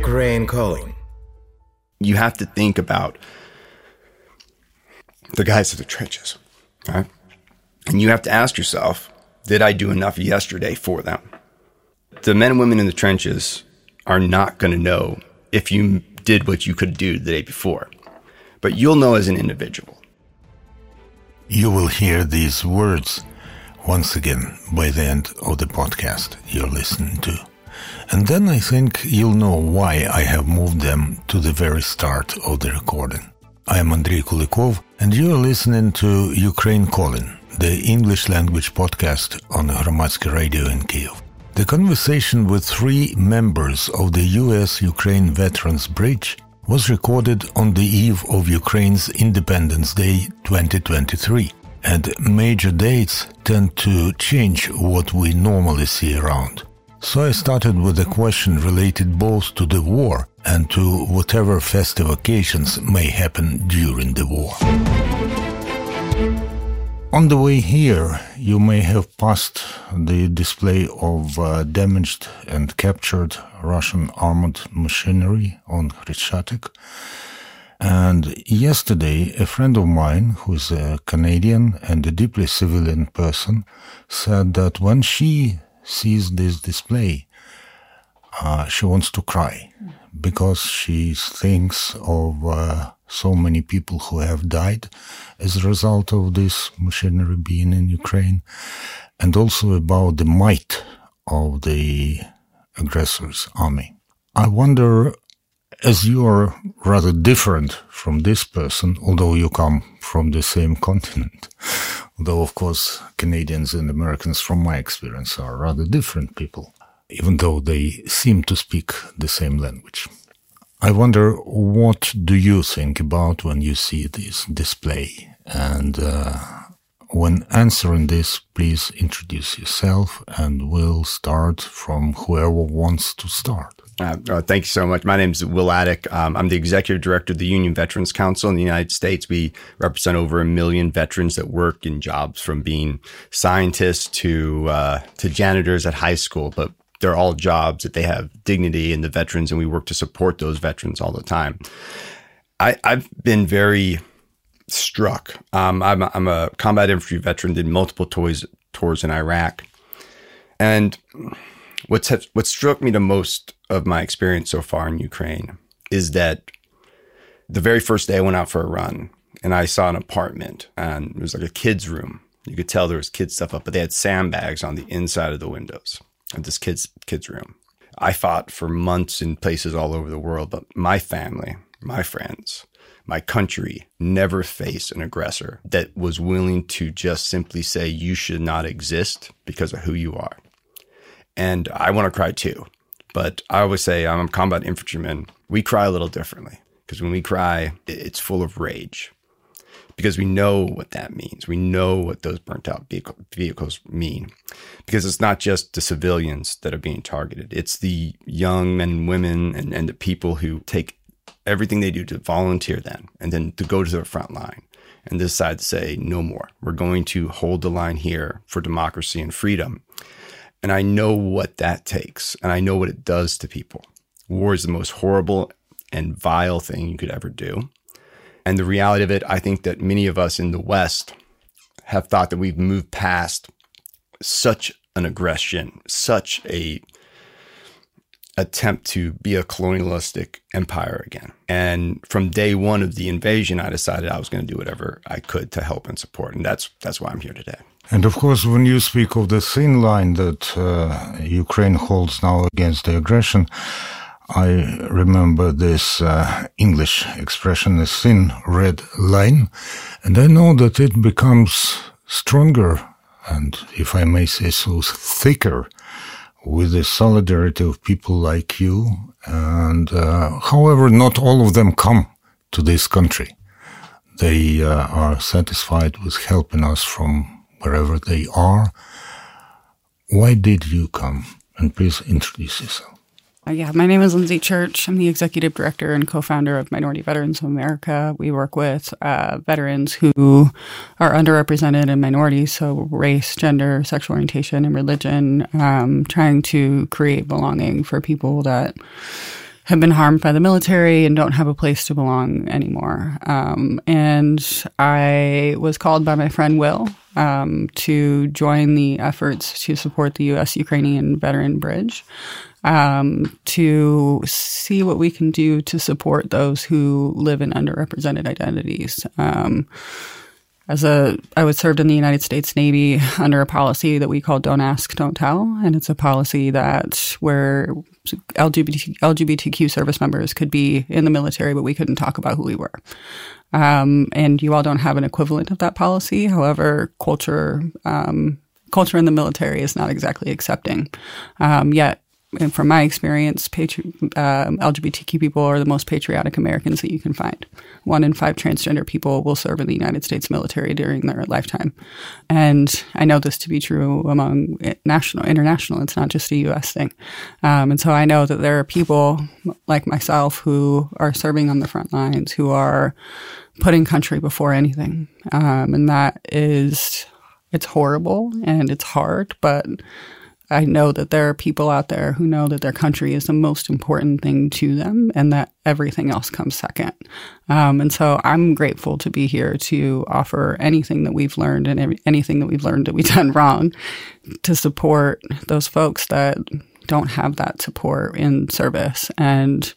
Ukraine calling. You have to think about the guys in the trenches, right? And you have to ask yourself, did I do enough yesterday for them? The men and women in the trenches are not going to know if you did what you could do the day before, but you'll know as an individual. You will hear these words once again by the end of the podcast you're listening to. And then I think you'll know why I have moved them to the very start of the recording. I am Andrei Kulikov, and you are listening to Ukraine Calling, the English language podcast on Hromadske Radio in Kiev. The conversation with three members of the US Ukraine Veterans Bridge was recorded on the eve of Ukraine's Independence Day 2023 and major dates tend to change what we normally see around. So I started with a question related both to the war and to whatever festive occasions may happen during the war. On the way here, you may have passed the display of uh, damaged and captured Russian armored machinery on Khreshchatyk and yesterday, a friend of mine, who is a Canadian and a deeply civilian person, said that when she sees this display, uh, she wants to cry because she thinks of uh, so many people who have died as a result of this machinery being in Ukraine, and also about the might of the aggressor's army. I wonder as you are rather different from this person, although you come from the same continent, although of course Canadians and Americans, from my experience, are rather different people, even though they seem to speak the same language. I wonder what do you think about when you see this display? And uh, when answering this, please introduce yourself, and we'll start from whoever wants to start. Uh, uh, thank you so much. My name is Will Attig. Um, I'm the executive director of the Union Veterans Council in the United States. We represent over a million veterans that work in jobs from being scientists to uh, to janitors at high school, but they're all jobs that they have dignity in the veterans, and we work to support those veterans all the time. I, have been very struck. Um, I'm, a, I'm a combat infantry veteran, did multiple toys, tours in Iraq, and what's what struck me the most of my experience so far in Ukraine is that the very first day I went out for a run and I saw an apartment and it was like a kid's room. You could tell there was kid stuff up, but they had sandbags on the inside of the windows of this kid's kid's room. I fought for months in places all over the world, but my family, my friends, my country never faced an aggressor that was willing to just simply say you should not exist because of who you are. And I want to cry too. But I always say I'm a combat infantryman. We cry a little differently because when we cry, it's full of rage because we know what that means. We know what those burnt out vehicles mean because it's not just the civilians that are being targeted. It's the young men and women and, and the people who take everything they do to volunteer then and then to go to the front line and decide to say no more. We're going to hold the line here for democracy and freedom. And I know what that takes, and I know what it does to people. War is the most horrible and vile thing you could ever do. And the reality of it, I think that many of us in the West have thought that we've moved past such an aggression, such a attempt to be a colonialistic empire again. And from day one of the invasion, I decided I was going to do whatever I could to help and support. And that's that's why I'm here today. And of course, when you speak of the thin line that uh, Ukraine holds now against the aggression, I remember this uh, English expression, a thin red line, and I know that it becomes stronger and, if I may say so, thicker with the solidarity of people like you. And uh, however, not all of them come to this country. They uh, are satisfied with helping us from wherever they are. Why did you come? And please introduce yourself. Uh, yeah, my name is Lindsay Church. I'm the executive director and co-founder of Minority Veterans of America. We work with uh, veterans who are underrepresented in minorities, so race, gender, sexual orientation, and religion, um, trying to create belonging for people that have been harmed by the military and don't have a place to belong anymore. Um, and I was called by my friend Will um, to join the efforts to support the U.S. Ukrainian Veteran Bridge. Um, to see what we can do to support those who live in underrepresented identities. Um, as a I was served in the United States Navy under a policy that we call "Don't Ask, Don't Tell," and it's a policy that where LGBT, LGBTQ service members could be in the military, but we couldn't talk about who we were. Um, and you all don't have an equivalent of that policy. However, culture um, culture in the military is not exactly accepting. Um, yet and from my experience, patri- uh, LGBTQ people are the most patriotic Americans that you can find. One in five transgender people will serve in the United States military during their lifetime, and I know this to be true among national, international. It's not just a U.S. thing, um, and so I know that there are people like myself who are serving on the front lines, who are putting country before anything, um, and that is it's horrible and it's hard, but I know that there are people out there who know that their country is the most important thing to them and that everything else comes second. Um, and so I'm grateful to be here to offer anything that we've learned and anything that we've learned that we've done wrong to support those folks that don't have that support in service. And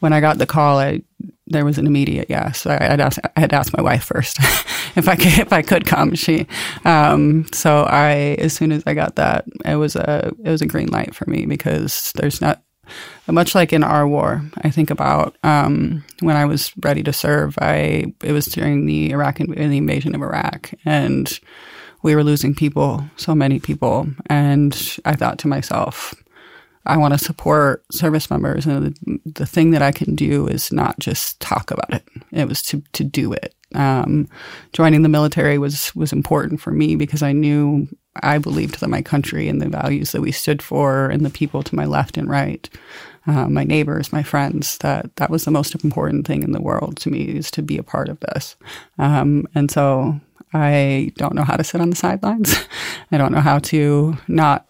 when I got the call, I there was an immediate yes. I had asked, I had asked my wife first if I could if I could come. She, um, so I as soon as I got that, it was a it was a green light for me because there's not much like in our war. I think about um, when I was ready to serve. I it was during the Iraq the invasion of Iraq and. We were losing people, so many people. And I thought to myself, I want to support service members. And the, the, thing that I can do is not just talk about it. It was to, to do it. Um, joining the military was, was important for me because I knew I believed that my country and the values that we stood for and the people to my left and right, uh, my neighbors, my friends, that that was the most important thing in the world to me is to be a part of this. Um, and so I don't know how to sit on the sidelines. I don't know how to not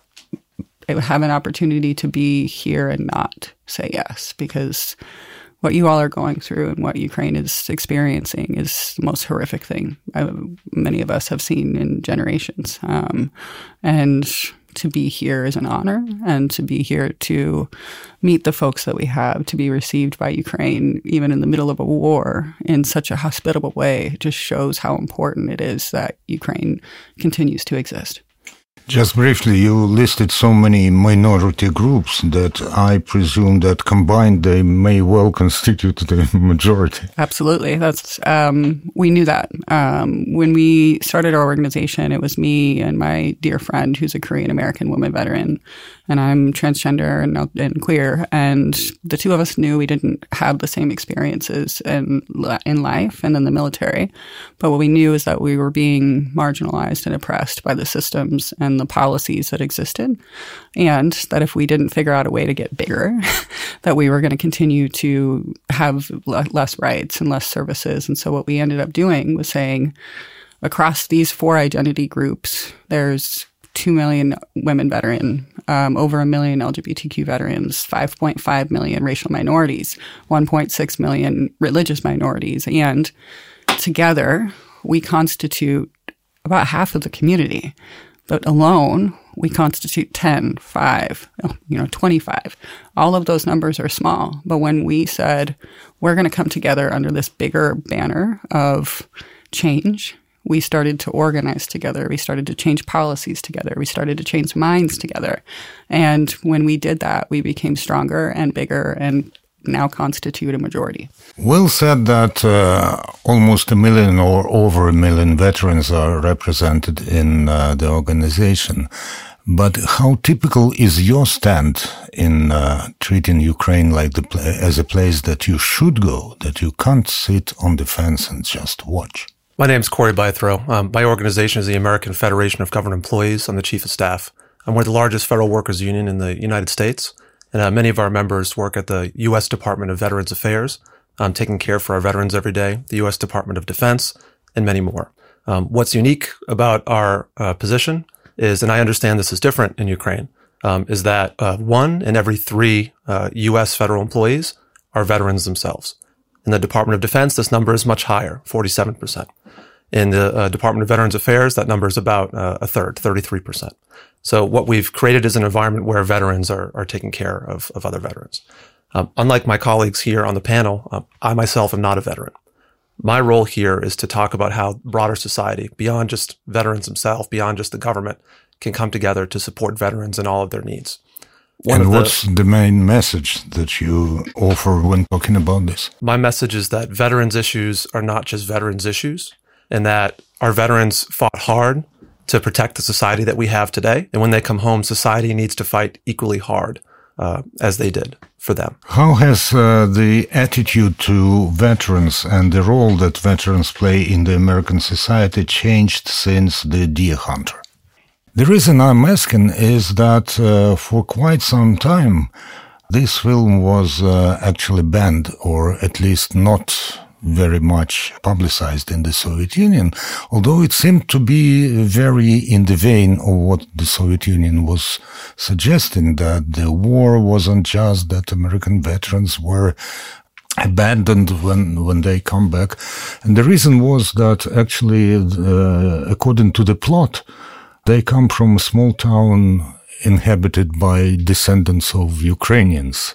have an opportunity to be here and not say yes because what you all are going through and what Ukraine is experiencing is the most horrific thing uh, many of us have seen in generations. Um, and to be here is an honor, and to be here to meet the folks that we have, to be received by Ukraine, even in the middle of a war, in such a hospitable way, just shows how important it is that Ukraine continues to exist. Just briefly, you listed so many minority groups that I presume that combined they may well constitute the majority. Absolutely, that's um, we knew that um, when we started our organization. It was me and my dear friend, who's a Korean American woman veteran, and I'm transgender and, and queer. And the two of us knew we didn't have the same experiences in in life and in the military, but what we knew is that we were being marginalized and oppressed by the systems and the policies that existed, and that if we didn't figure out a way to get bigger, that we were going to continue to have less rights and less services. And so what we ended up doing was saying across these four identity groups, there's 2 million women veteran, um, over a million LGBTQ veterans, 5.5 million racial minorities, 1.6 million religious minorities. And together, we constitute about half of the community. But alone, we constitute 10, 5, you know, 25. All of those numbers are small. But when we said we're going to come together under this bigger banner of change we started to organize together. We started to change policies together. We started to change minds together. And when we did that, we became stronger and bigger and now constitute a majority. Will said that uh, almost a million or over a million veterans are represented in uh, the organization. But how typical is your stand in uh, treating Ukraine like the as a place that you should go, that you can't sit on the fence and just watch? My name is Corey Bythrow. Um, my organization is the American Federation of Government Employees. I'm the chief of staff. And we're the largest federal workers union in the United States. And uh, many of our members work at the U.S. Department of Veterans Affairs, um, taking care for our veterans every day, the U.S. Department of Defense, and many more. Um, what's unique about our uh, position is, and I understand this is different in Ukraine, um, is that uh, one in every three uh, U.S. federal employees are veterans themselves. In the Department of Defense, this number is much higher, 47%. In the uh, Department of Veterans Affairs, that number is about uh, a third, 33%. So what we've created is an environment where veterans are, are taking care of, of other veterans. Um, unlike my colleagues here on the panel, um, I myself am not a veteran. My role here is to talk about how broader society, beyond just veterans themselves, beyond just the government, can come together to support veterans in all of their needs. One and what's the, the, main message that you offer when talking about this? My message is that veterans issues are not just veterans issues, and that our veterans fought hard to protect the society that we have today. And when they come home, society needs to fight equally hard uh, as they did for them. How has uh, the attitude to veterans and the role that veterans play in the American society changed since the Deer Hunter? The reason I'm asking is that uh, for quite some time, this film was uh, actually banned, or at least not very much publicized in the Soviet Union, although it seemed to be very in the vein of what the Soviet Union was suggesting, that the war wasn't just that American veterans were abandoned when when they come back and the reason was that actually uh, according to the plot they come from a small town inhabited by descendants of Ukrainians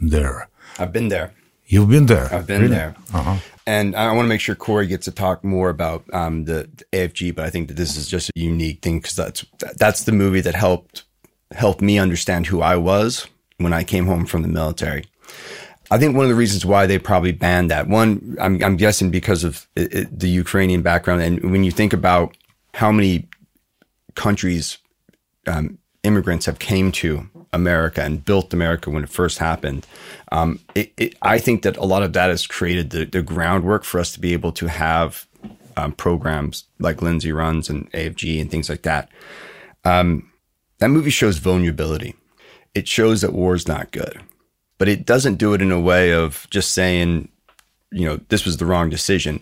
there. I've been there. You've been there. I've been really? there. Uh-huh. And I want to make sure Corey gets to talk more about um, the, the, AFG, but I think that this is just a unique thing because that's that's the movie that helped helped me understand who I was when I came home from the military. I think one of the reasons why they probably banned that one, I'm, I'm guessing because of it, it, the Ukrainian background, and when you think about how many countries um, immigrants have came to America and built America when it first happened. Um, it, it, I think that a lot of that has created the, the groundwork for us to be able to have um, programs like Lindsay runs and AFG and things like that. Um, that movie shows vulnerability. It shows that war is not good, but it doesn't do it in a way of just saying, you know, this was the wrong decision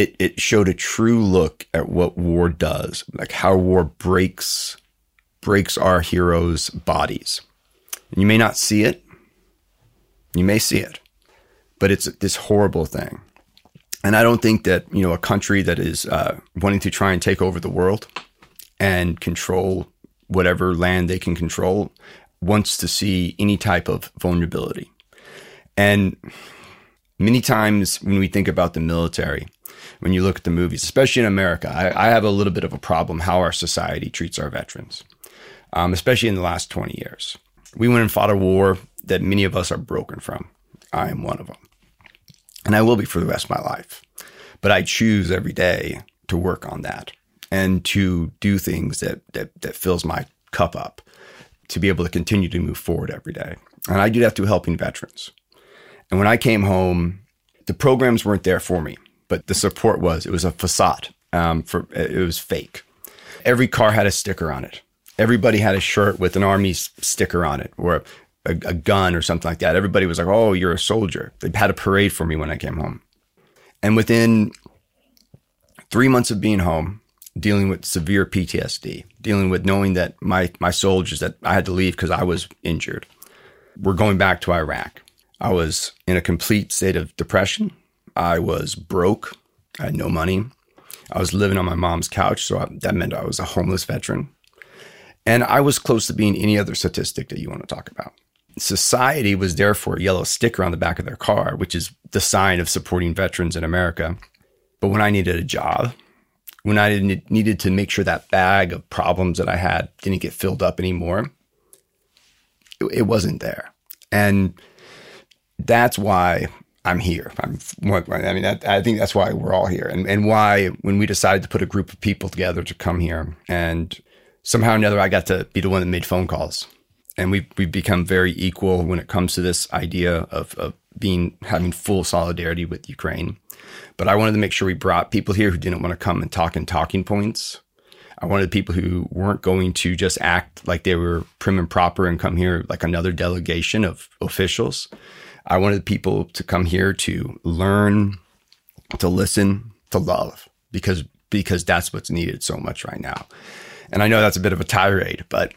it, it showed a true look at what war does, like how war breaks breaks our heroes' bodies. You may not see it, you may see it, but it's this horrible thing. And I don't think that you know a country that is uh, wanting to try and take over the world and control whatever land they can control wants to see any type of vulnerability. And many times when we think about the military, when you look at the movies, especially in America. I, I have a little bit of a problem how our society treats our veterans, um, especially in the last 20 years. We went and fought a war that many of us are broken from. I am one of them. And I will be for the rest of my life. But I choose every day to work on that and to do things that, that, that fills my cup up to be able to continue to move forward every day. And I do that through helping veterans. And when I came home, the programs weren't there for me but the support was. It was a facade. Um, for it was fake. Every car had a sticker on it. Everybody had a shirt with an army sticker on it, or a, a gun or something like that. Everybody was like, "Oh, you're a soldier." They had a parade for me when I came home, and within three months of being home, dealing with severe PTSD, dealing with knowing that my my soldiers that I had to leave because I was injured, were going back to Iraq. I was in a complete state of depression. I was broke. I had no money. I was living on my mom's couch. So I, that meant I was a homeless veteran. And I was close to being any other statistic that you want to talk about. Society was therefore a yellow sticker on the back of their car, which is the sign of supporting veterans in America. But when I needed a job, when I needed to make sure that bag of problems that I had didn't get filled up anymore, it, wasn't there. And that's why I'm here. I'm, I mean, I think that's why we're all here, and and why when we decided to put a group of people together to come here, and somehow or another, I got to be the one that made phone calls, and we we've become very equal when it comes to this idea of of being having full solidarity with Ukraine. But I wanted to make sure we brought people here who didn't want to come and talk in talking points. I wanted people who weren't going to just act like they were prim and proper and come here like another delegation of officials I wanted people to come here to learn, to listen, to love, because because that's what's needed so much right now. And I know that's a bit of a tirade, but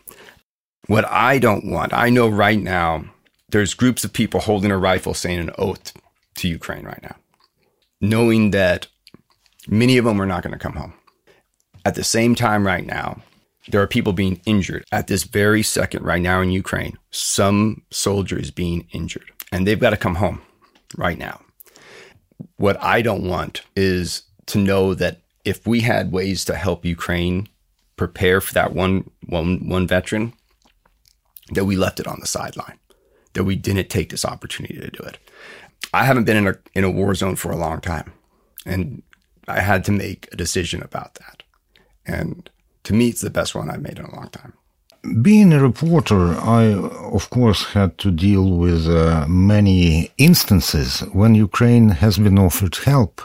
What I don't want, I know right now, there's groups of people holding a rifle saying an oath to Ukraine right now, knowing that many of them are not going to come home. At the same time, right now, there are people being injured at this very second right now in Ukraine. Some soldiers being injured, and they've got to come home right now. What I don't want is to know that if we had ways to help Ukraine prepare for that one one one veteran, that we left it on the sideline, that we didn't take this opportunity to do it. I haven't been in a in a war zone for a long time, and I had to make a decision about that. And to me, it's the best one I've made in a long time. Being a reporter, I, of course, had to deal with uh, many instances when Ukraine has been offered help.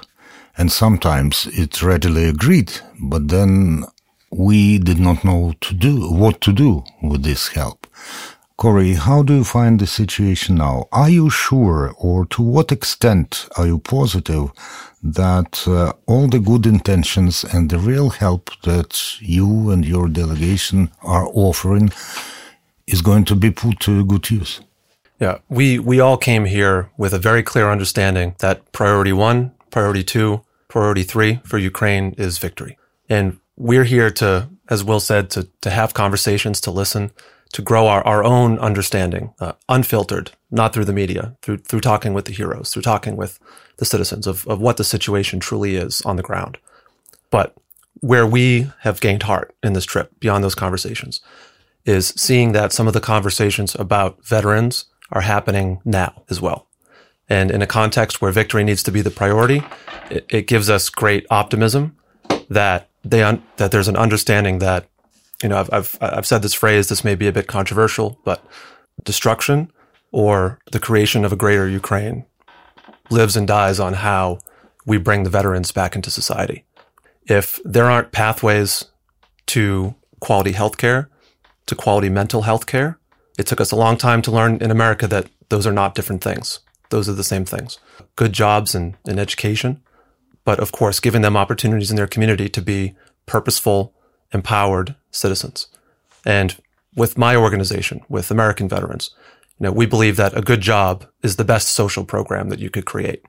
And sometimes it's readily agreed, but then we did not know to do, what to do with this help. Corey, how do you find the situation now? Are you sure, or to what extent are you positive that uh, all the good intentions and the real help that you and your delegation are offering is going to be put to good use? Yeah, we, we all came here with a very clear understanding that priority one, priority two, priority three for Ukraine is victory. And we're here to, as Will said, to, to have conversations, to listen, to grow our, our own understanding, uh, unfiltered, not through the media, through, through talking with the heroes, through talking with the citizens of, of what the situation truly is on the ground. But where we have gained heart in this trip beyond those conversations is seeing that some of the conversations about veterans are happening now as well. And in a context where victory needs to be the priority, it, it gives us great optimism that they un- that there's an understanding that you know, I've, I've, I've said this phrase, this may be a bit controversial, but destruction or the creation of a greater Ukraine lives and dies on how we bring the veterans back into society. If there aren't pathways to quality healthcare, to quality mental health care, it took us a long time to learn in America that those are not different things. Those are the same things. Good jobs and, and education, but of course, giving them opportunities in their community to be purposeful, empowered citizens. And with my organization, with American veterans, you know, we believe that a good job is the best social program that you could create.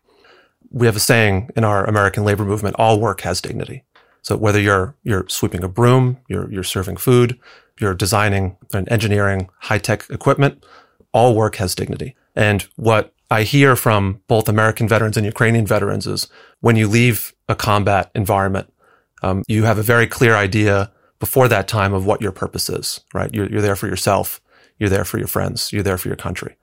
We have a saying in our American labor movement, all work has dignity. So whether you're, you're sweeping a broom, you're, you're serving food, you're designing and engineering high tech equipment, all work has dignity. And what I hear from both American veterans and Ukrainian veterans is when you leave a combat environment, um, you have a very clear idea before that time of what your purpose is, right? You're, you're there for yourself. You're there for your friends. You're there for your country.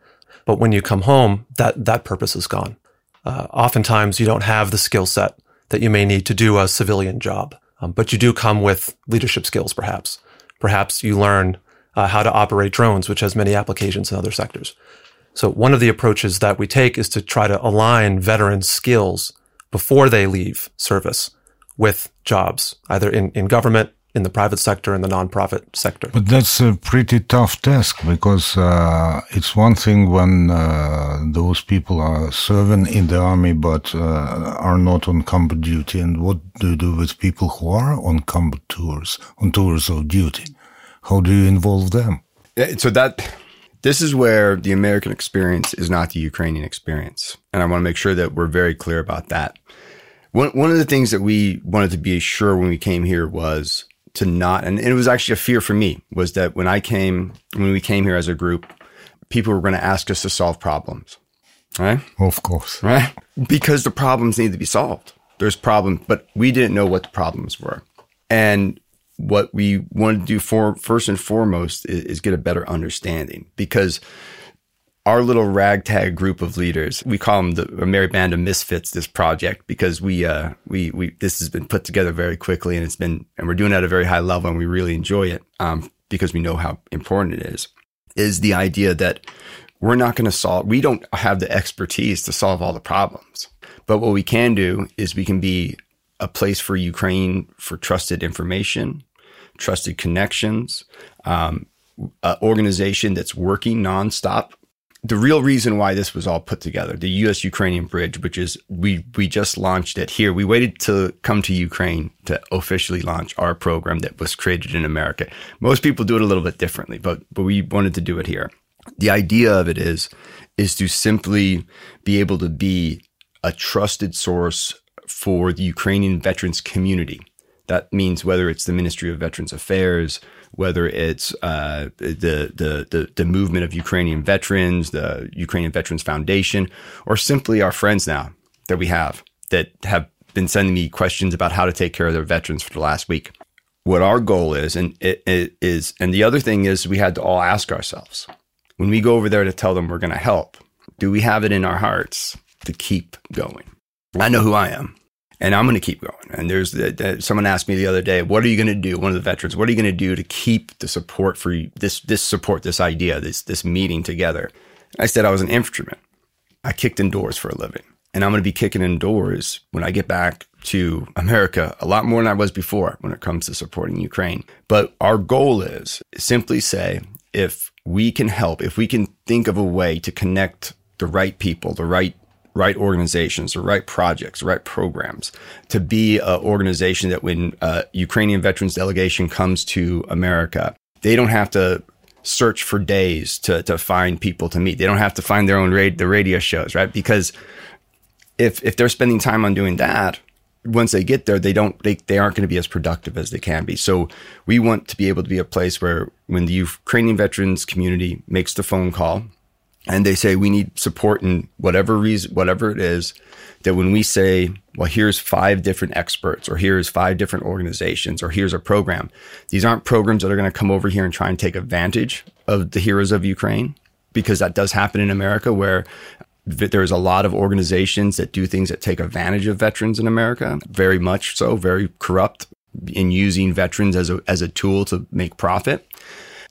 But when you come home, that, that purpose is gone. Uh, oftentimes you don't have the skill set that you may need to do a civilian job. Um, but you do come with leadership skills, perhaps. Perhaps you learn uh, how to operate drones, which has many applications in other sectors. So one of the approaches that we take is to try to align veterans' skills before they leave service with jobs, either in, in government, in the private sector in the nonprofit sector. But that's a pretty tough task because uh, it's one thing when uh, those people are serving in the army but uh, are not on combat duty. And what do you do with people who are on combat tours, on tours of duty? How do you involve them? So that this is where the American experience is not the Ukrainian experience, and I want to make sure that we're very clear about that. One one of the things that we wanted to be sure when we came here was to not, and it was actually a fear for me, was that when I came, when we came here as a group, people were going to ask us to solve problems, right? Of course, right? Because the problems need to be solved. There's problems, but we didn't know what the problems were, and what we wanted to do for first and foremost is, is get a better understanding because our little ragtag group of leaders, we call them the merry band of misfits. This project because we uh, we we this has been put together very quickly and it's been and we're doing it at a very high level and we really enjoy it um, because we know how important it is. Is the idea that we're not going to solve. We don't have the expertise to solve all the problems, but what we can do is we can be a place for Ukraine for trusted information, trusted connections, um, an organization that's working nonstop the real reason why this was all put together, the U.S. Ukrainian bridge, which is we we just launched it here. We waited to come to Ukraine to officially launch our program that was created in America. Most people do it a little bit differently, but but we wanted to do it here. The idea of it is is to simply be able to be a trusted source for the Ukrainian veterans community. That means whether it's the Ministry of Veterans Affairs, whether it's uh, the, the, the the movement of Ukrainian veterans, the Ukrainian Veterans Foundation, or simply our friends now that we have that have been sending me questions about how to take care of their veterans for the last week. What our goal is, and it, it is, and the other thing is, we had to all ask ourselves when we go over there to tell them we're going to help, do we have it in our hearts to keep going? I know who I am and I'm going to keep going. And there's the, someone asked me the other day, what are you going to do? One of the veterans, what are you going to do to keep the support for you, this, this support, this idea, this, this meeting together? I said I was an infantryman. I kicked in doors for a living and I'm going to be kicking in doors when I get back to America a lot more than I was before when it comes to supporting Ukraine. But our goal is simply say, if we can help, if we can think of a way to connect the right people, the right right organizations, the right projects, right programs to be an organization that when a Ukrainian veterans delegation comes to America, they don't have to search for days to, to find people to meet. They don't have to find their own radio, the radio shows, right? Because if, if they're spending time on doing that, once they get there, they don't, they, they aren't going to be as productive as they can be. So we want to be able to be a place where when the Ukrainian veterans community makes the phone call and they say we need support in whatever reason, whatever it is, that when we say, well, here's five different experts, or here's five different organizations, or here's a program, these aren't programs that are going to come over here and try and take advantage of the heroes of Ukraine, because that does happen in America where there's a lot of organizations that do things that take advantage of veterans in America, very much so, very corrupt in using veterans as a, as a tool to make profit.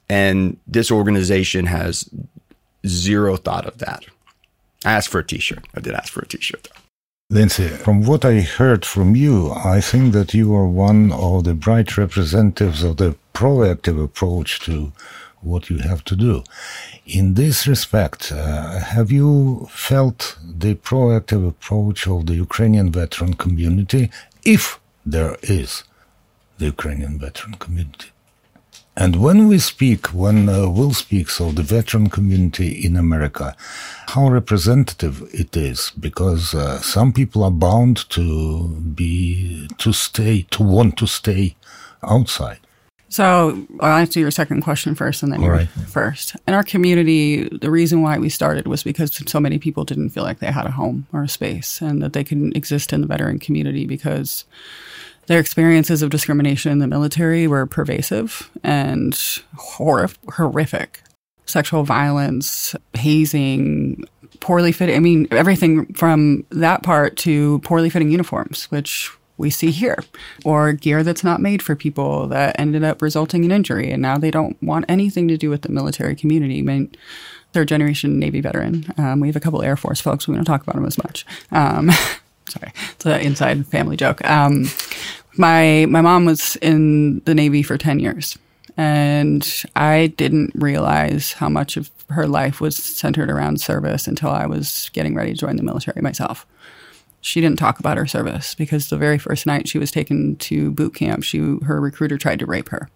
And this organization has zero thought of that. I asked for a T-shirt. I did ask for a T-shirt. Though. Lindsay, from what I heard from you, I think that you are one of the bright representatives of the proactive approach to what you have to do. In this respect, uh, have you felt the proactive approach of the Ukrainian veteran community, if there is the Ukrainian veteran community? And when we speak, when uh, Will speaks of the veteran community in America, how representative it is, because uh, some people are bound to be, to stay, to want to stay outside. So I'll answer your second question first and then your right. first. In our community, the reason why we started was because so many people didn't feel like they had a home or a space and that they couldn't exist in the veteran community because their experiences of discrimination in the military were pervasive and horrif- horrific. Sexual violence, hazing, poorly fitting. I mean, everything from that part to poorly fitting uniforms, which we see here, or gear that's not made for people that ended up resulting in injury. And now they don't want anything to do with the military community. I mean, third generation Navy veteran. Um, we have a couple Air Force folks. We don't talk about them as much. Um, sorry, it's an inside family joke. Um, my my mom was in the Navy for ten years, and I didn't realize how much of her life was centered around service until I was getting ready to join the military myself. She didn't talk about her service because the very first night she was taken to boot camp, she her recruiter tried to rape her,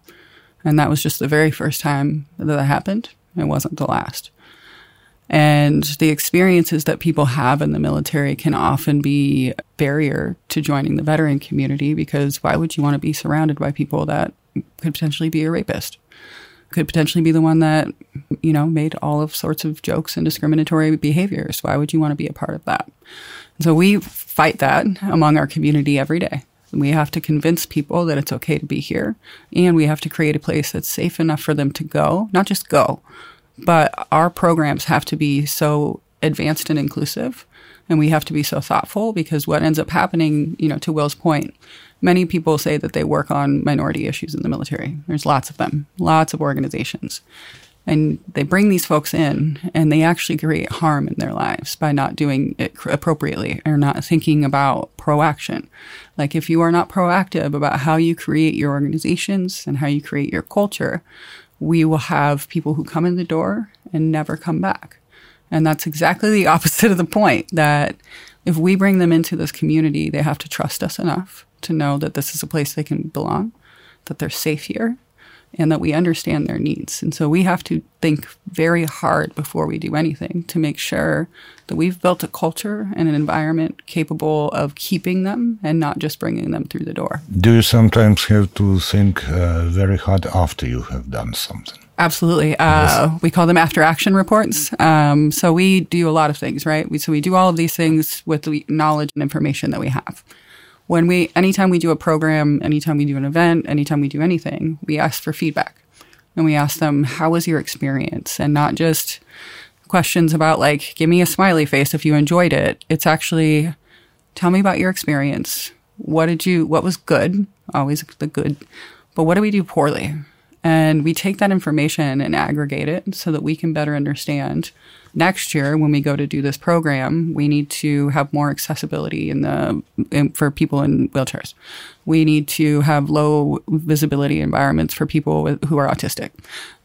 and that was just the very first time that that happened. It wasn't the last. And the experiences that people have in the military can often be a barrier to joining the veteran community because why would you want to be surrounded by people that could potentially be a rapist? Could potentially be the one that, you know, made all of sorts of jokes and discriminatory behaviors. Why would you want to be a part of that? And So we fight that among our community every day. We have to convince people that it's okay to be here, and we have to create a place that's safe enough for them to go, not just go, but our programs have to be so advanced and inclusive, and we have to be so thoughtful because what ends up happening, you know, to Will's point, many people say that they work on minority issues in the military. There's lots of them, lots of organizations. And they bring these folks in and they actually create harm in their lives by not doing it appropriately or not thinking about proaction. Like if you are not proactive about how you create your organizations and how you create your culture, we will have people who come in the door and never come back. And that's exactly the opposite of the point that if we bring them into this community, they have to trust us enough to know that this is a place they can belong, that they're safe here, and that we understand their needs. And so we have to think very hard before we do anything to make sure that we've built a culture and an environment capable of keeping them and not just bringing them through the door. Do you sometimes have to think uh, very hard after you have done something? Absolutely. Uh, We call them after action reports. Um, so we do a lot of things, right? We, so we do all of these things with the knowledge and information that we have when we anytime we do a program anytime we do an event anytime we do anything we ask for feedback. And we ask them how was your experience? And not just questions about like give me a smiley face if you enjoyed it. It's actually tell me about your experience. What did you what was good? Always the good. But what do we do poorly and we take that information and aggregate it so that we can better understand next year when we go to do this program, we need to have more accessibility in the in, for people in wheelchairs. We need to have low visibility environments for people with, who are autistic.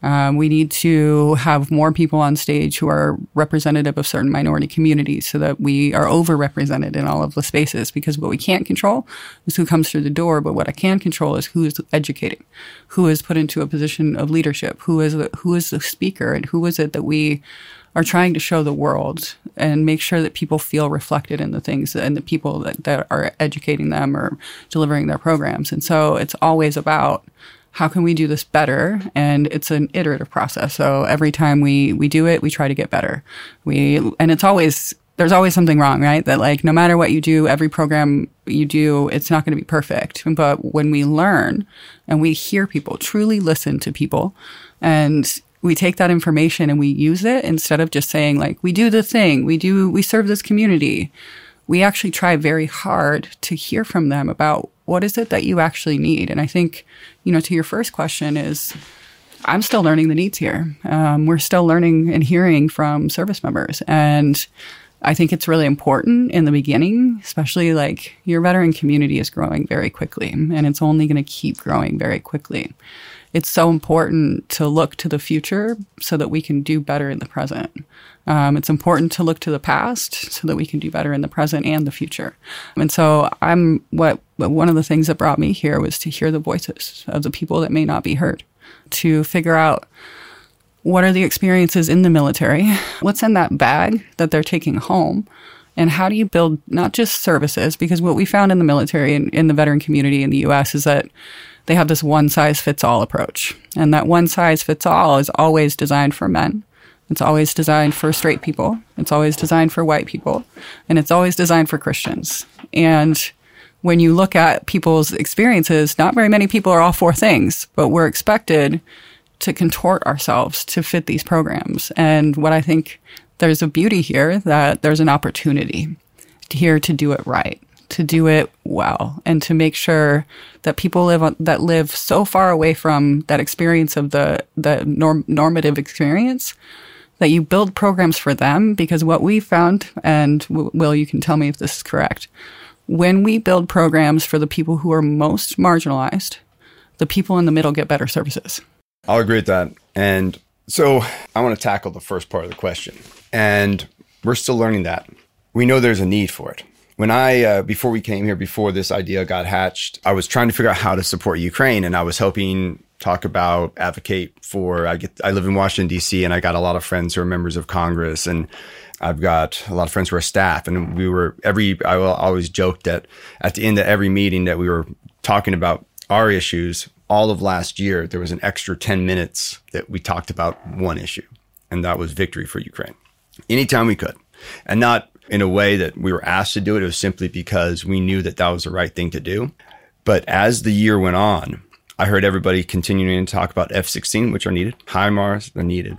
Um, we need to have more people on stage who are representative of certain minority communities so that we are overrepresented in all of the spaces because what we can't control is who comes through the door, but what I can control is who is educating, who is put into a position of leadership, who is who is the speaker, and who is it that we are trying to show the world and make sure that people feel reflected in the things and the people that, that are educating them or delivering their programs. And so it's always about how can we do this better? And it's an iterative process. So every time we, we do it, we try to get better. We, and it's always, there's always something wrong, right? That like, no matter what you do, every program you do, it's not going to be perfect. But when we learn and we hear people, truly listen to people and we take that information and we use it instead of just saying like we do the thing we do we serve this community. We actually try very hard to hear from them about what is it that you actually need. And i think you know to your first question is i'm still learning the needs here. Um, we're still learning and hearing from service members. And i think it's really important in the beginning especially like your veteran community is growing very quickly. And it's only going to keep growing very quickly it's so important to look to the future so that we can do better in the present. Um, it's important to look to the past so that we can do better in the present and the future. And so I'm what one of the things that brought me here was to hear the voices of the people that may not be heard, to figure out what are the experiences in the military, what's in that bag that they're taking home, and how do you build not just services because what we found in the military and in the veteran community in the US is that they have this one size fits all approach. And that one size fits all is always designed for men. It's always designed for straight people. It's always designed for white people. And it's always designed for Christians. And when you look at people's experiences, not very many people are all four things, but we're expected to contort ourselves to fit these programs. And what I think there's a beauty here that there's an opportunity here to do it right to do it well and to make sure that people live on, that live so far away from that experience of the the norm, normative experience that you build programs for them. Because what we found and Will you can tell me if this is correct when we build programs for the people who are most marginalized the people in the middle get better services. I'll agree with that. And so i want to tackle the first part of the question. And we're still learning that. We know there's a need for it when I, uh, before we came here, before this idea got hatched, I was trying to figure out how to support Ukraine. And I was helping talk about advocate for, I get, I live in Washington, DC, and I got a lot of friends who are members of Congress and I've got a lot of friends who are staff. And we were every, I always joked that at the end of every meeting that we were talking about our issues, all of last year, there was an extra 10 minutes that we talked about one issue, and that was victory for Ukraine. Anytime we could. And not in a way that we were asked to do it. It was simply because we knew that that was the right thing to do. But as the year went on, I heard everybody continuing to talk about F 16, which are needed, HIMARS are needed,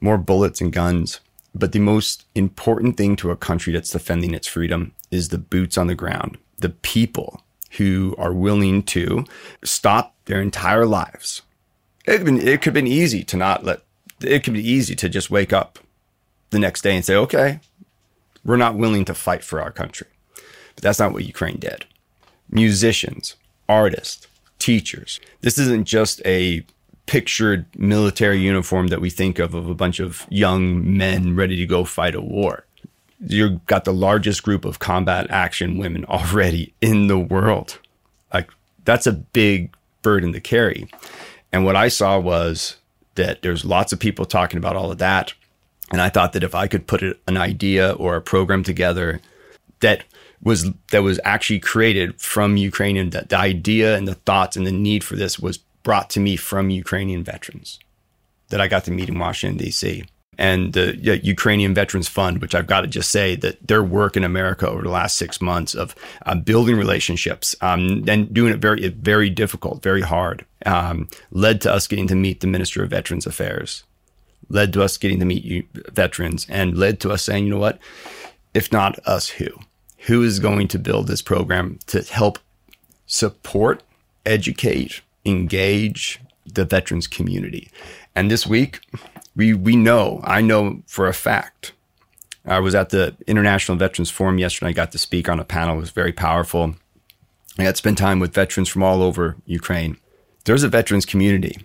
more bullets and guns. But the most important thing to a country that's defending its freedom is the boots on the ground, the people who are willing to stop their entire lives. It could, been, it could have been easy to not let, it could be easy to just wake up the next day and say, okay, we're not willing to fight for our country. But that's not what Ukraine did. Musicians, artists, teachers. This isn't just a pictured military uniform that we think of of a bunch of young men ready to go fight a war. You've got the largest group of combat action women already in the world. Like that's a big burden to carry. And what I saw was that there's lots of people talking about all of that. And I thought that if I could put an idea or a program together that was that was actually created from Ukrainian, that the idea and the thoughts and the need for this was brought to me from Ukrainian veterans that I got to meet in Washington D.C. And the Ukrainian Veterans Fund, which I've got to just say that their work in America over the last six months of uh, building relationships um, and doing it very, very difficult, very hard, um, led to us getting to meet the Minister of Veterans Affairs, led to us getting to meet veterans, and led to us saying, you know what, if not us, who? Who is going to build this program to help support, educate, engage the veterans community? And this week, we we know, I know for a fact. I was at the International Veterans Forum yesterday. I got to speak on a panel. It was very powerful. I got to spend time with veterans from all over Ukraine. There's a veterans community.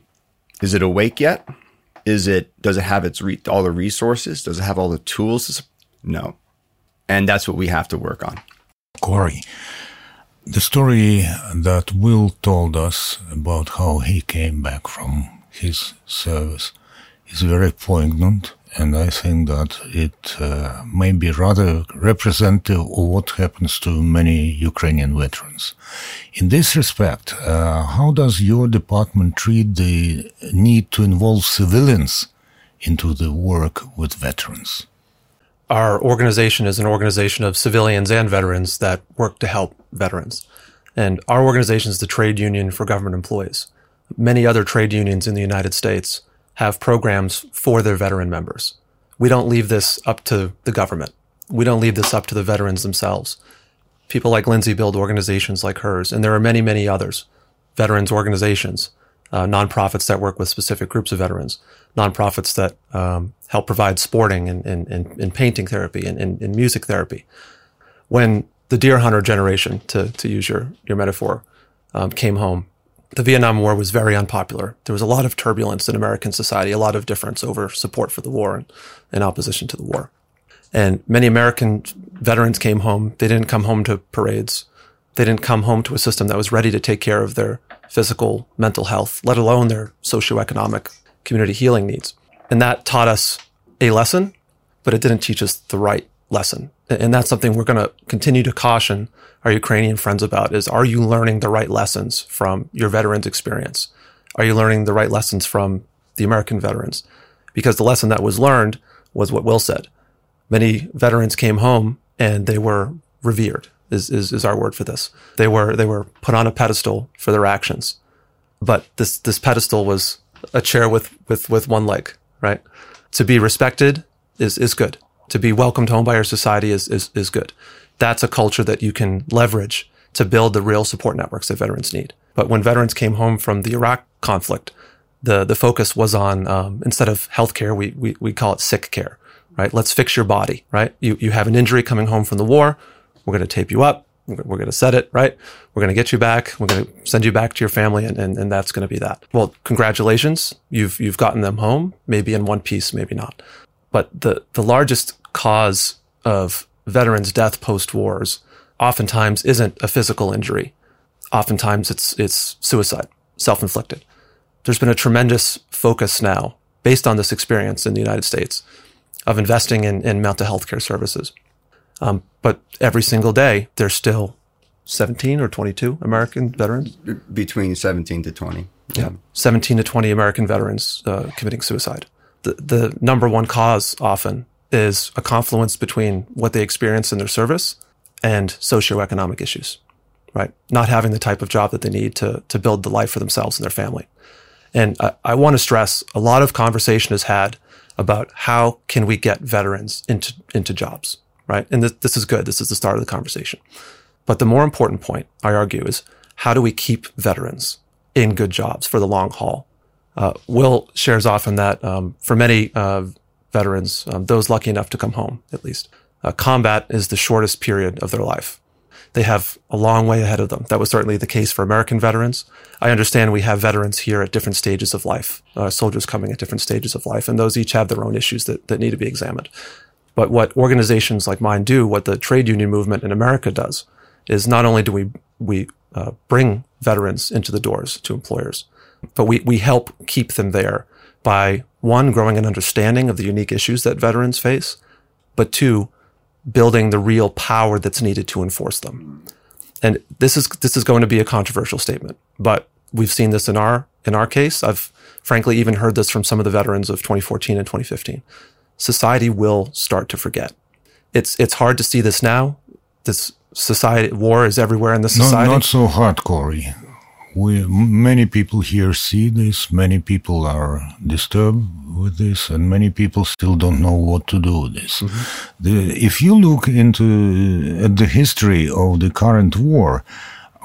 Is it awake yet? Is it does it have its re- all the resources? Does it have all the tools? No, and that's what we have to work on. Corey, the story that Will told us about how he came back from his service is very poignant, and I think that it uh, may be rather representative of what happens to many Ukrainian veterans. In this respect, uh, how does your department treat the need to involve civilians into the work with veterans? Our organization is an organization of civilians and veterans that work to help veterans. And our organization is the trade union for government employees. Many other trade unions in the United States have programs for their veteran members. We don't leave this up to the government. We don't leave this up to the veterans themselves. People like Lindsay build organizations like hers, and there are many, many others, veterans organizations, uh, nonprofits that work with specific groups of veterans, nonprofits that um, help provide sporting and, and, and, and painting therapy and, and, and, music therapy. When the deer hunter generation, to, to use your, your metaphor, um, came home, the Vietnam War was very unpopular. There was a lot of turbulence in American society, a lot of difference over support for the war and, and opposition to the war. And many American veterans came home. They didn't come home to parades. They didn't come home to a system that was ready to take care of their physical, mental health, let alone their socioeconomic community healing needs. And that taught us a lesson, but it didn't teach us the right lesson. And that's something we're going to continue to caution our Ukrainian friends about is are you learning the right lessons from your veterans experience? Are you learning the right lessons from the American veterans? Because the lesson that was learned was what Will said. Many veterans came home and they were revered is, is, is our word for this. They were, they were put on a pedestal for their actions. But this, this pedestal was a chair with, with, with one leg, right? To be respected is, is good. To be welcomed home by our society is, is, is good that's a culture that you can leverage to build the real support networks that veterans need. But when veterans came home from the Iraq conflict, the, the focus was on, um, instead of healthcare, we, we, we call it sick care, right? Let's fix your body, right? You, you have an injury coming home from the war. We're going to tape you up. We're, going to set it, right? We're going to get you back. We're going to send you back to your family and, and, and that's going to be that. Well, congratulations. You've, you've gotten them home, maybe in one piece, maybe not. But the, the largest cause of veterans' death post wars oftentimes isn't a physical injury. Oftentimes it's, it's suicide, self-inflicted. There's been a tremendous focus now based on this experience in the United States of investing in, in mental health care services. Um, but every single day, there's still 17 or 22 American veterans? Between 17 to 20. Yeah. 17 to 20 American veterans uh, committing suicide. The, number one cause often is a confluence between what they experience in their service and socioeconomic issues, right? Not having the type of job that they need to, to build the life for themselves and their family. And I, I want to stress a lot of conversation is had about how can we get veterans into, into jobs, right? And this, this is good. This is the start of the conversation. But the more important point, I argue, is how do we keep veterans in good jobs for the long haul? Uh, Will shares often that um, for many uh, veterans, um, those lucky enough to come home, at least. Uh, combat is the shortest period of their life. they have a long way ahead of them. That was certainly the case for American veterans. I understand we have veterans here at different stages of life, uh, soldiers coming at different stages of life, and those each have their own issues that, that need to be examined. But what organizations like mine do, what the trade union movement in America does, is not only do we we uh, bring veterans into the doors to employers, but we we help keep them there by one growing an understanding of the unique issues that veterans face, but two building the real power that's needed to enforce them. And this is this is going to be a controversial statement, but we've seen this in our in our case. I've frankly even heard this from some of the veterans of 2014 and 2015. Society will start to forget. It's it's hard to see this now. This society war is everywhere in the society. Not, not so hard, Corey we many people here see this many people are disturbed with this and many people still don't know what to do with this mm-hmm. the, if you look into at the history of the current war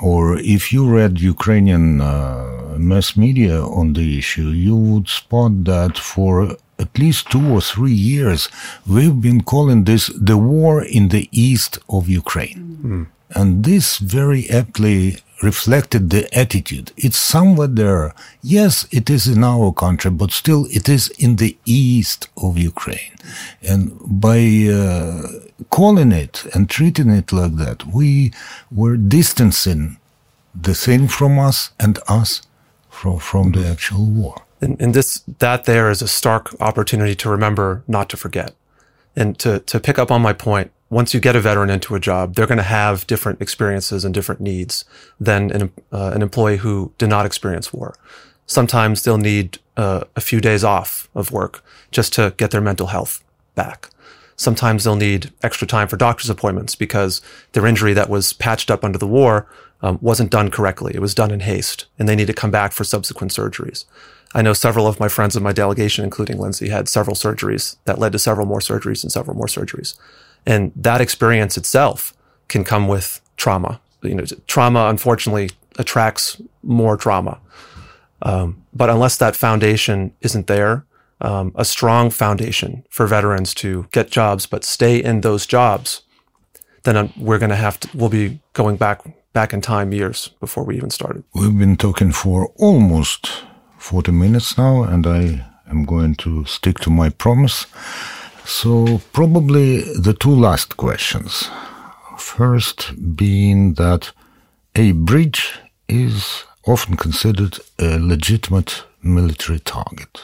or if you read ukrainian uh, mass media on the issue you would spot that for at least two or three years we've been calling this the war in the east of ukraine mm. and this very aptly reflected the attitude. It's somewhere there. Yes, it is in our country, but still it is in the east of Ukraine. And by uh, calling it and treating it like that, we were distancing the thing from us and us from, from the actual war. And, and this, that there is a stark opportunity to remember not to forget. And to, to pick up on my point, once you get a veteran into a job, they're going to have different experiences and different needs than an, uh, an employee who did not experience war. Sometimes they'll need uh, a few days off of work just to get their mental health back. Sometimes they'll need extra time for doctor's appointments because their injury that was patched up under the war um, wasn't done correctly. It was done in haste and they need to come back for subsequent surgeries. I know several of my friends in my delegation, including Lindsay, had several surgeries that led to several more surgeries and several more surgeries. And that experience itself can come with trauma. You know, trauma unfortunately attracts more trauma. Um, but unless that foundation isn't there, um, a strong foundation for veterans to get jobs but stay in those jobs, then uh, we're going to have to. We'll be going back back in time years before we even started. We've been talking for almost forty minutes now, and I am going to stick to my promise. So, probably the two last questions. First, being that a bridge is often considered a legitimate military target.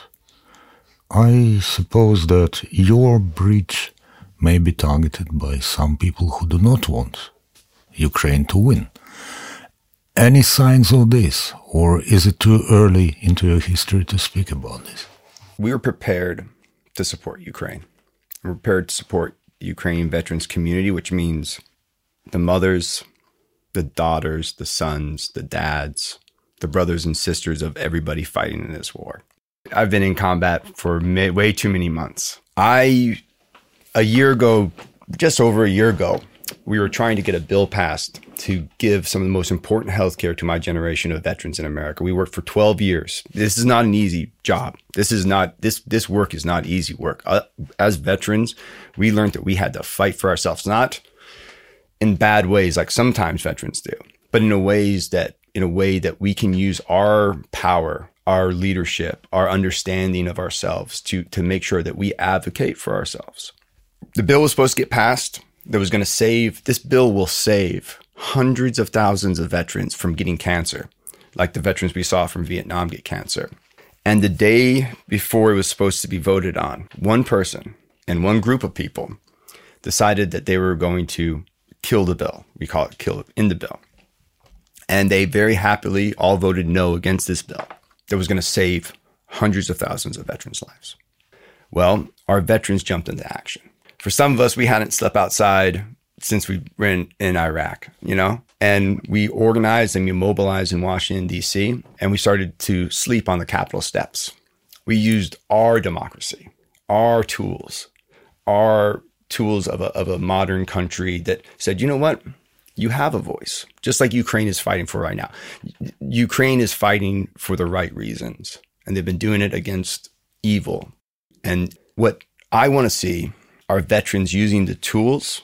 I suppose that your bridge may be targeted by some people who do not want Ukraine to win. Any signs of this, or is it too early into your history to speak about this? We are prepared to support Ukraine. Prepared to support Ukrainian veterans community, which means the mothers, the daughters, the sons, the dads, the brothers and sisters of everybody fighting in this war. I've been in combat for way too many months. I, a year ago, just over a year ago, we were trying to get a bill passed to give some of the most important health care to my generation of veterans in America. We worked for 12 years. This is not an easy job. This is not this this work is not easy work. Uh, as veterans, we learned that we had to fight for ourselves, not in bad ways like sometimes veterans do, but in a ways that in a way that we can use our power, our leadership, our understanding of ourselves to to make sure that we advocate for ourselves. The bill was supposed to get passed that was going to save, this bill will save hundreds of thousands of veterans from getting cancer, like the veterans we saw from Vietnam get cancer. And the day before it was supposed to be voted on, one person and one group of people decided that they were going to kill the bill. We call it kill in the bill. And they very happily all voted no against this bill that was going to save hundreds of thousands of veterans' lives. Well, our veterans jumped into action for some of us, we hadn't slept outside since we were in, in Iraq, you know? And we organized and we mobilized in Washington, D.C., and we started to sleep on the Capitol steps. We used our democracy, our tools, our tools of a, of a modern country that said, you know what? You have a voice, just like Ukraine is fighting for right now. Ukraine is fighting for the right reasons, and they've been doing it against evil. And what I want to see our veterans using the tools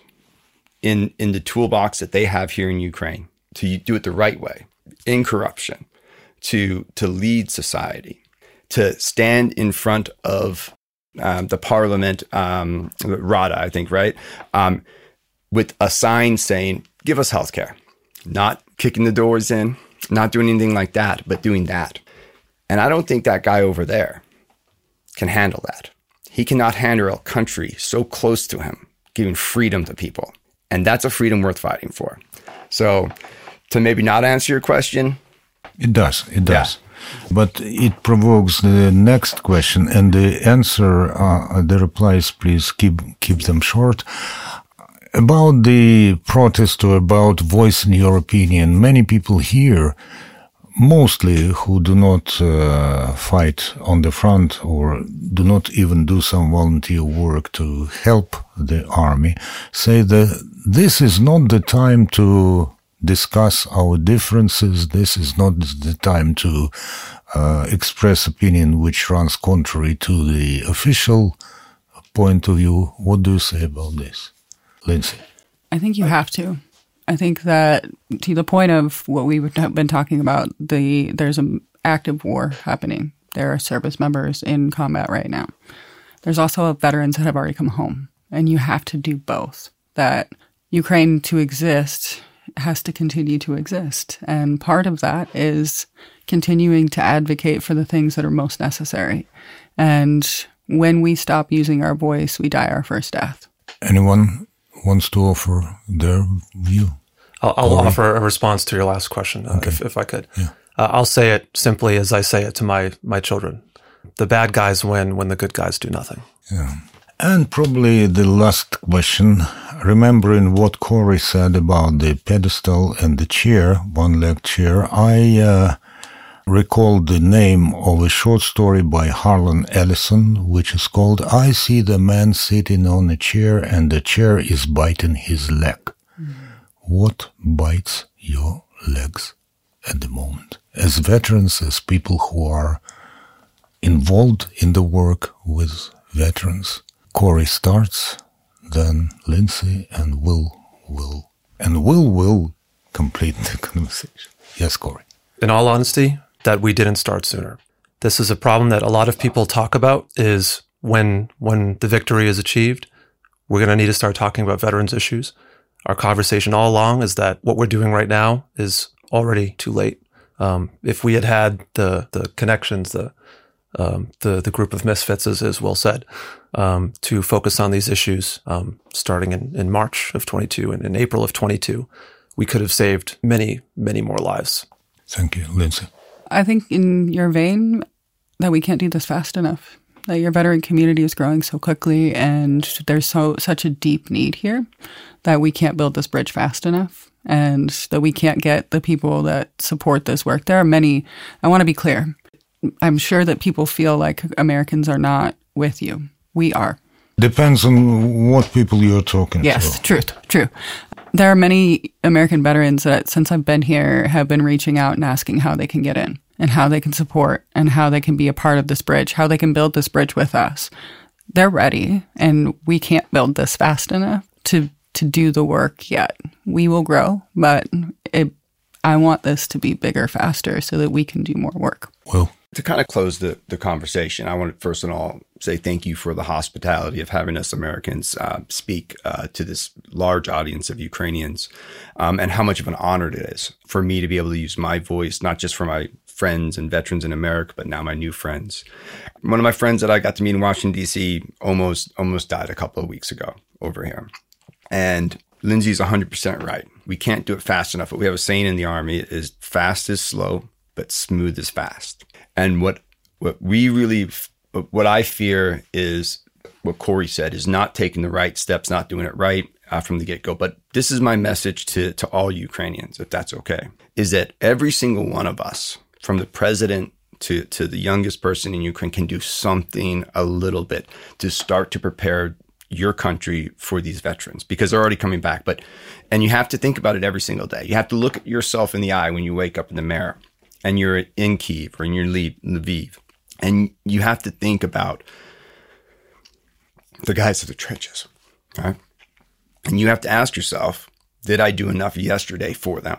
in, in the toolbox that they have here in Ukraine to do it the right way, in corruption, to, to lead society, to stand in front of um, the parliament, um, Rada, I think, right? Um, with a sign saying, give us health care, not kicking the doors in, not doing anything like that, but doing that. And I don't think that guy over there can handle that. He cannot handle a country so close to him, giving freedom to people. And that's a freedom worth fighting for. So, to maybe not answer your question, it does. It does. Yeah. But it provokes the next question, and the answer, uh, the replies, please keep keep them short. About the protest or about voicing your opinion, many people here mostly who do not uh, fight on the front or do not even do some volunteer work to help the army say that this is not the time to discuss our differences. This is not the time to uh, express opinion which runs contrary to the official point of view. What do you say about this, Lindsay? I think you have to. I think that to the point of what we've been talking about, the there's an active war happening. There are service members in combat right now. There's also veterans that have already come home, and you have to do both. That Ukraine to exist has to continue to exist, and part of that is continuing to advocate for the things that are most necessary. And when we stop using our voice, we die our first death. Anyone wants to offer their view? I'll, I'll offer a response to your last question, uh, okay. if, if I could. Yeah. Uh, I'll say it simply as I say it to my, my children. The bad guys win when the good guys do nothing. Yeah. And probably the last question, remembering what Corey said about the pedestal and the chair, one leg chair, I uh, recalled the name of a short story by Harlan Ellison, which is called I See the Man Sitting on a Chair and the Chair is Biting His Leg. Mm-hmm. What bites your legs at the moment? As veterans, as people who are involved in the work with veterans, Corey starts, then Lindsay and Will will, and Will will complete the conversation. Yes, Corey. In all honesty, that we didn't start sooner. This is a problem that a lot of people talk about is when when the victory is achieved, we're going to need to start talking about veterans issues. Our conversation all along is that what we're doing right now is already too late. Um, if we had had the the connections, the um, the the group of misfits, as, as Will said, um, to focus on these issues um, starting in, in March of 22 and in April of 22, we could have saved many many more lives. Thank you, Lindsay. I think in your vein that we can't do this fast enough. That your veteran community is growing so quickly, and there's so such a deep need here that we can't build this bridge fast enough, and that we can't get the people that support this work. There are many. I want to be clear. I'm sure that people feel like Americans are not with you. We are. Depends on what people you're talking yes, to. Yes, truth, true. There are many American veterans that, since I've been here, have been reaching out and asking how they can get in and how they can support and how they can be a part of this bridge, how they can build this bridge with us. They're ready, and we can't build this fast enough to to do the work yet. We will grow, but it, I want this to be bigger, faster, so that we can do more work. Well, to kind of close the, the conversation, I want to first of all say thank you for the hospitality of having us Americans uh, speak uh, to this large audience of Ukrainians um, and how much of an honor it is for me to be able to use my voice, not just for my friends and veterans in America, but now my new friends. One of my friends that I got to meet in Washington, D.C. almost almost died a couple of weeks ago over here. And Lindsay's 100% right. We can't do it fast enough. But we have a saying in the Army is fast is slow, but smooth is fast. And what what we really what I fear is what Corey said is not taking the right steps, not doing it right uh, from the get go. But this is my message to to all Ukrainians, if that's okay, is that every single one of us, from the president to to the youngest person in Ukraine, can do something a little bit to start to prepare your country for these veterans because they're already coming back. But and you have to think about it every single day. You have to look at yourself in the eye when you wake up in the mirror and you're in Kiev or you're in Lviv, and you have to think about the guys of the trenches, right? And you have to ask yourself, did I do enough yesterday for them?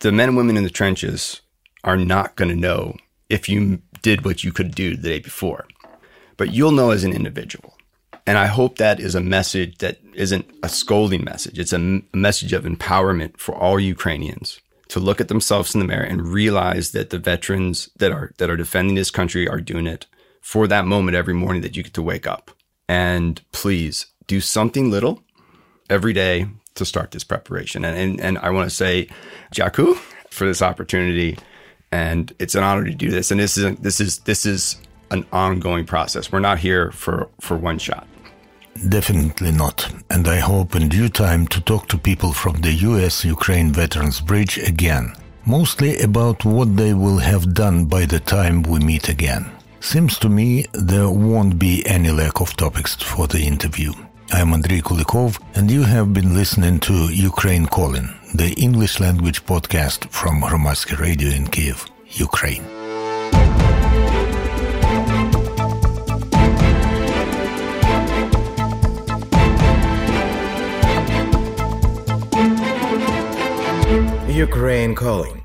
The men and women in the trenches are not going to know if you did what you could do the day before, but you'll know as an individual. And I hope that is a message that isn't a scolding message. It's a, message of empowerment for all Ukrainians to look at themselves in the mirror and realize that the veterans that are that are defending this country are doing it for that moment every morning that you get to wake up. And please do something little every day to start this preparation. And and, and I want to say, Jaku, for this opportunity. And it's an honor to do this. And this is this is this is an ongoing process. We're not here for for one shot. Definitely not. And I hope in due time to talk to people from the US Ukraine Veterans Bridge again, mostly about what they will have done by the time we meet again. Seems to me there won't be any lack of topics for the interview. I'm Andrei Kulikov, and you have been listening to Ukraine Calling, the English language podcast from Hromadske Radio in Kiev, Ukraine. Ukraine calling.